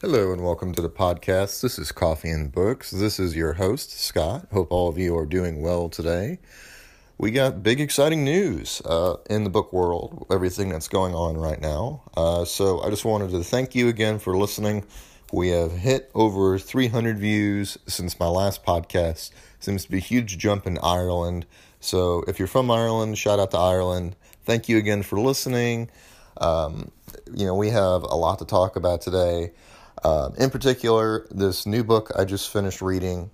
Hello and welcome to the podcast. This is Coffee and Books. This is your host, Scott. Hope all of you are doing well today. We got big, exciting news uh, in the book world, everything that's going on right now. Uh, so I just wanted to thank you again for listening. We have hit over 300 views since my last podcast. Seems to be a huge jump in Ireland. So if you're from Ireland, shout out to Ireland. Thank you again for listening. Um, you know, we have a lot to talk about today. Um, in particular, this new book I just finished reading.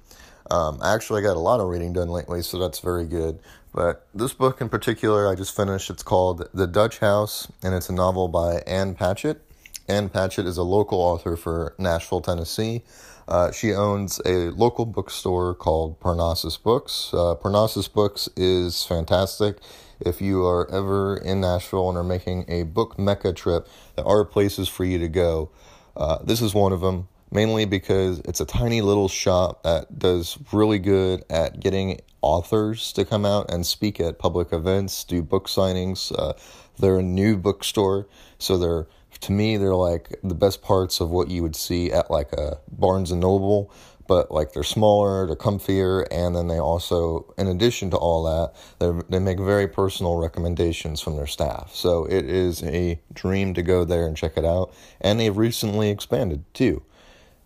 Um, actually, I got a lot of reading done lately, so that's very good. But this book in particular, I just finished. It's called The Dutch House, and it's a novel by Ann Patchett. Ann Patchett is a local author for Nashville, Tennessee. Uh, she owns a local bookstore called Parnassus Books. Uh, Parnassus Books is fantastic. If you are ever in Nashville and are making a book mecca trip, there are places for you to go. Uh, this is one of them, mainly because it's a tiny little shop that does really good at getting authors to come out and speak at public events, do book signings. Uh, they're a new bookstore, so they're to me they're like the best parts of what you would see at like a Barnes and Noble but like they're smaller, they're comfier, and then they also, in addition to all that, they make very personal recommendations from their staff. So it is a dream to go there and check it out, and they've recently expanded too.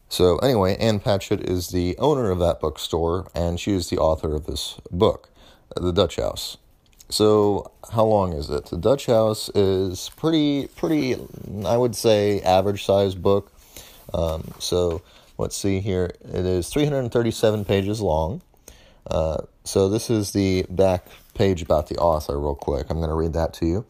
So anyway, Ann Patchett is the owner of that bookstore, and she is the author of this book, The Dutch House. So how long is it? The Dutch House is pretty, pretty, I would say, average size book. Um, so let's see here. It is 337 pages long. Uh, so this is the back page about the author, real quick. I'm going to read that to you.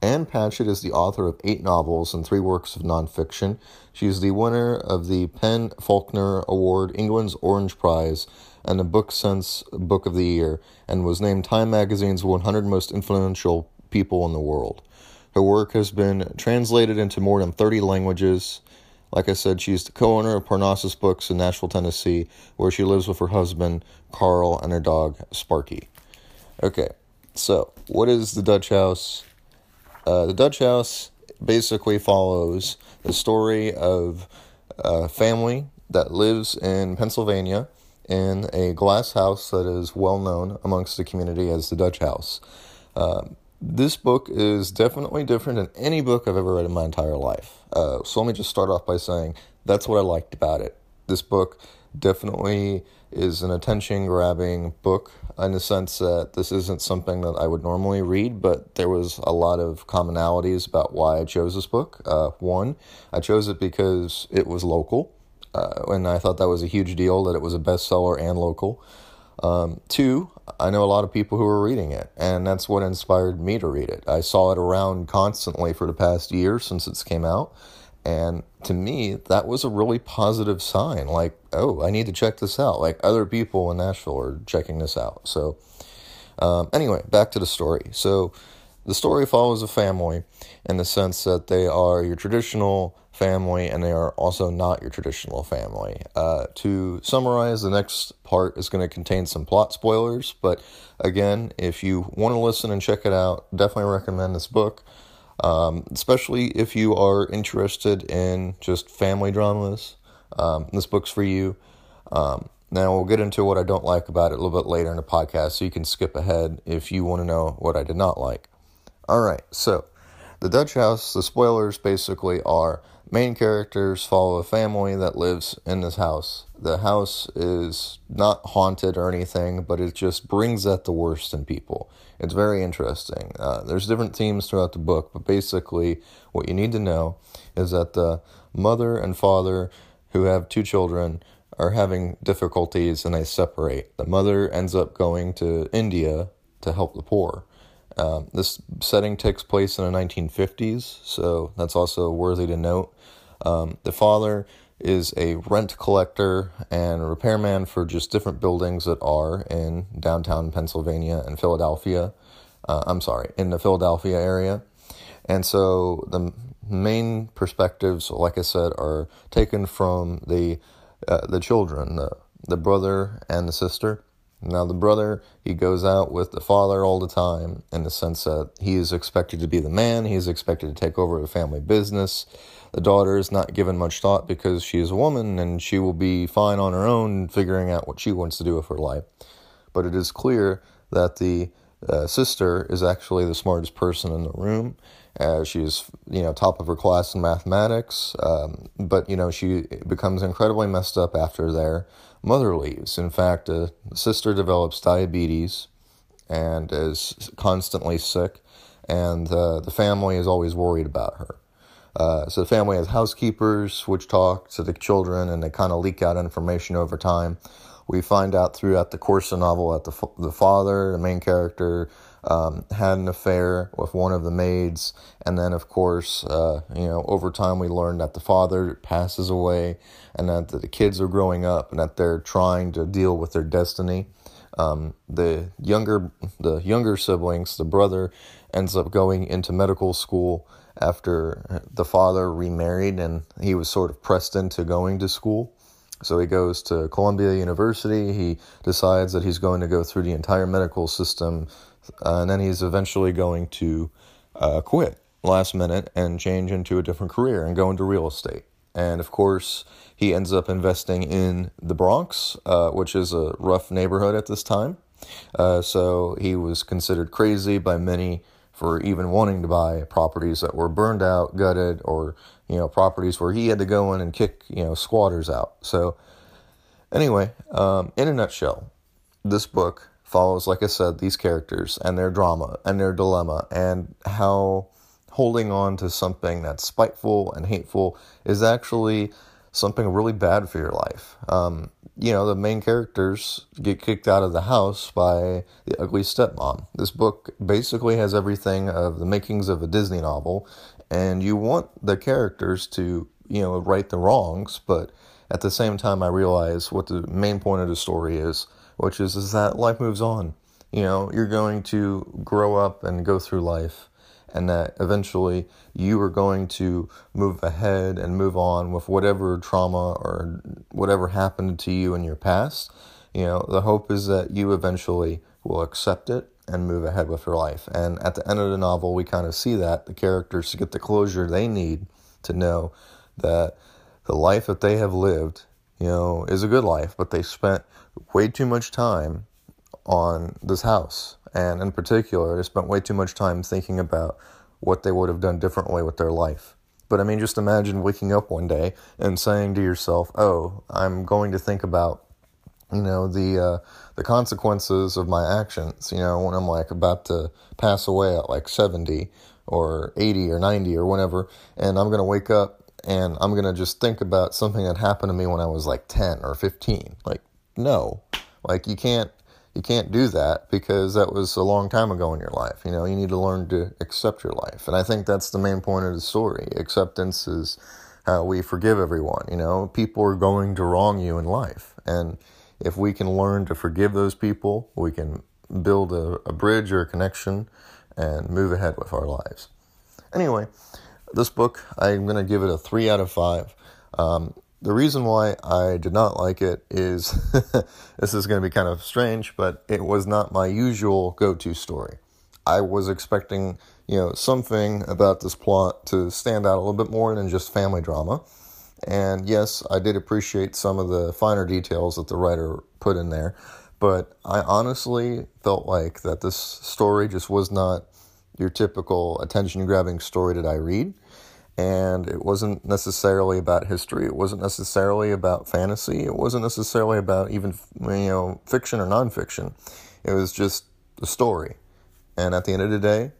Ann Patchett is the author of eight novels and three works of nonfiction. She is the winner of the PEN Faulkner Award, England's Orange Prize, and the Book Sense Book of the Year, and was named Time Magazine's 100 Most Influential People in the World. Her work has been translated into more than 30 languages. Like I said, she's the co owner of Parnassus Books in Nashville, Tennessee, where she lives with her husband, Karl, and her dog, Sparky. Okay, so what is the Dutch House? Uh, the Dutch House basically follows the story of a family that lives in Pennsylvania in a glass house that is well known amongst the community as the Dutch House. Uh, this book is definitely different than any book I've ever read in my entire life. Uh, so let me just start off by saying that's what I liked about it. This book definitely is an attention grabbing book in the sense that this isn't something that I would normally read, but there was a lot of commonalities about why I chose this book. Uh, one, I chose it because it was local, uh, and I thought that was a huge deal that it was a bestseller and local. Um, two, I know a lot of people who are reading it, and that's what inspired me to read it. I saw it around constantly for the past year since it's came out, and to me, that was a really positive sign. Like, oh, I need to check this out. Like other people in Nashville are checking this out. So, um, anyway, back to the story. So, the story follows a family in the sense that they are your traditional family and they are also not your traditional family. Uh, to summarize, the next part is going to contain some plot spoilers, but again, if you want to listen and check it out, definitely recommend this book, um, especially if you are interested in just family dramas. Um, this book's for you. Um, now, we'll get into what I don't like about it a little bit later in the podcast, so you can skip ahead if you want to know what I did not like. All right, so the Dutch House, the spoilers basically are main characters follow a family that lives in this house. The house is not haunted or anything, but it just brings out the worst in people. It's very interesting. Uh, there's different themes throughout the book, but basically, what you need to know is that the mother and father, who have two children, are having difficulties and they separate. The mother ends up going to India to help the poor. Um, this setting takes place in the 1950s, so that's also worthy to note. Um, the father is a rent collector and repairman for just different buildings that are in downtown Pennsylvania and Philadelphia. Uh, I'm sorry, in the Philadelphia area. And so the main perspectives, like I said, are taken from the uh, the children, the the brother and the sister. Now, the brother, he goes out with the father all the time in the sense that he is expected to be the man, he is expected to take over the family business. The daughter is not given much thought because she is a woman and she will be fine on her own figuring out what she wants to do with her life. But it is clear that the uh, sister is actually the smartest person in the room. Uh, she's you know top of her class in mathematics, um, but you know she becomes incredibly messed up after their mother leaves. In fact, a sister develops diabetes and is constantly sick, and uh, the family is always worried about her. Uh, so the family has housekeepers which talk to the children, and they kind of leak out information over time. We find out throughout the course of the novel that the the father, the main character, um, had an affair with one of the maids, and then of course, uh, you know, over time we learn that the father passes away, and that the kids are growing up, and that they're trying to deal with their destiny. Um, the younger the younger siblings, the brother, ends up going into medical school after the father remarried, and he was sort of pressed into going to school. So he goes to Columbia University. He decides that he's going to go through the entire medical system and then he's eventually going to uh, quit last minute and change into a different career and go into real estate. And of course, he ends up investing in the Bronx, uh, which is a rough neighborhood at this time. Uh, so he was considered crazy by many for even wanting to buy properties that were burned out, gutted, or you know properties where he had to go in and kick you know squatters out. So anyway, um, in a nutshell, this book follows, like I said, these characters and their drama and their dilemma and how holding on to something that's spiteful and hateful is actually something really bad for your life. Um, you know, the main characters get kicked out of the house by the ugly stepmom. This book basically has everything of the makings of a Disney novel, and you want the characters to, you know, right the wrongs, but at the same time, I realize what the main point of the story is which is is that life moves on. You know, you're going to grow up and go through life, and that eventually you are going to move ahead and move on with whatever trauma or whatever happened to you in your past. You know, the hope is that you eventually will accept it and move ahead with your life. And at the end of the novel, we kind of see that the characters get the closure they need to know that the life that they have lived, you know, is a good life, but they spent way too much time on this house. And in particular, they spent way too much time thinking about what they would have done differently with their life. But I mean, just imagine waking up one day and saying to yourself, "Oh, I'm going to think about, you know, the uh, the consequences of my actions. You know, when I'm like about to pass away at like 70 or 80 or 90 or whatever, and I'm going to wake up and I'm going to just think about something that happened to me when I was like 10 or 15. Like, no. Like you can't you can't do that because that was a long time ago in your life. You know, you need to learn to accept your life. And I think that's the main point of the story. Acceptance is how we forgive everyone. You know, people are going to wrong you in life. And if we can learn to forgive those people, we can build a, a bridge or a connection and move ahead with our lives. Anyway, this book, I'm going to give it a three out of five. Um, the reason why I did not like it is this is going to be kind of strange, but it was not my usual go to story. I was expecting, you know, something about this plot to stand out a little bit more than just family drama. And yes, I did appreciate some of the finer details that the writer put in there, but I honestly felt like that this story just was not your typical attention grabbing story that I read and it wasn't necessarily about history. It wasn't necessarily about fantasy. It wasn't necessarily about even you know fiction or nonfiction. It was just a story, and at the end of the day,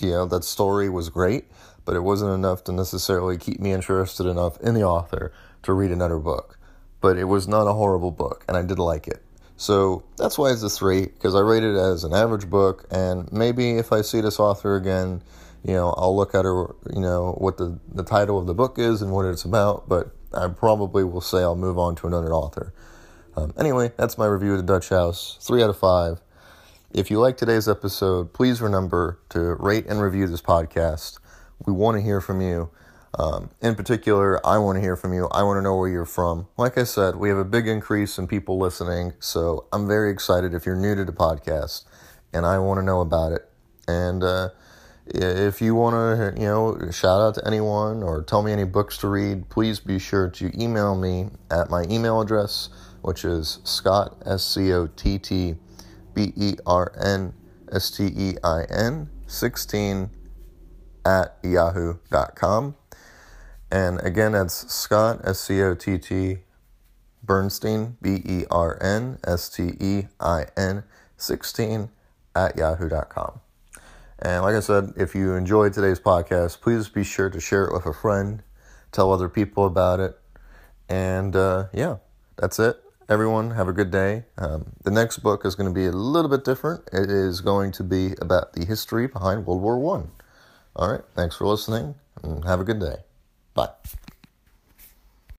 you know that story was great, but it wasn't enough to necessarily keep me interested enough in the author to read another book. But it was not a horrible book, and I did like it. So that's why it's a three because I rate it as an average book, and maybe if I see this author again you know, I'll look at her, you know, what the, the title of the book is and what it's about, but I probably will say I'll move on to another author. Um, anyway, that's my review of The Dutch House. Three out of five. If you like today's episode, please remember to rate and review this podcast. We want to hear from you. Um, in particular, I want to hear from you. I want to know where you're from. Like I said, we have a big increase in people listening, so I'm very excited if you're new to the podcast, and I want to know about it. And uh, if you want to, you know, shout out to anyone or tell me any books to read, please be sure to email me at my email address, which is Scott S C O T T B E R N S T E I N 16 at yahoo.com. And again, that's Scott, S C O T T, Bernstein, B E R N S T E I N, 16 at yahoo.com. And like I said, if you enjoyed today's podcast, please be sure to share it with a friend, tell other people about it. And uh, yeah, that's it. Everyone, have a good day. Um, the next book is going to be a little bit different. It is going to be about the history behind World War One. All right, thanks for listening, and have a good day. Bye.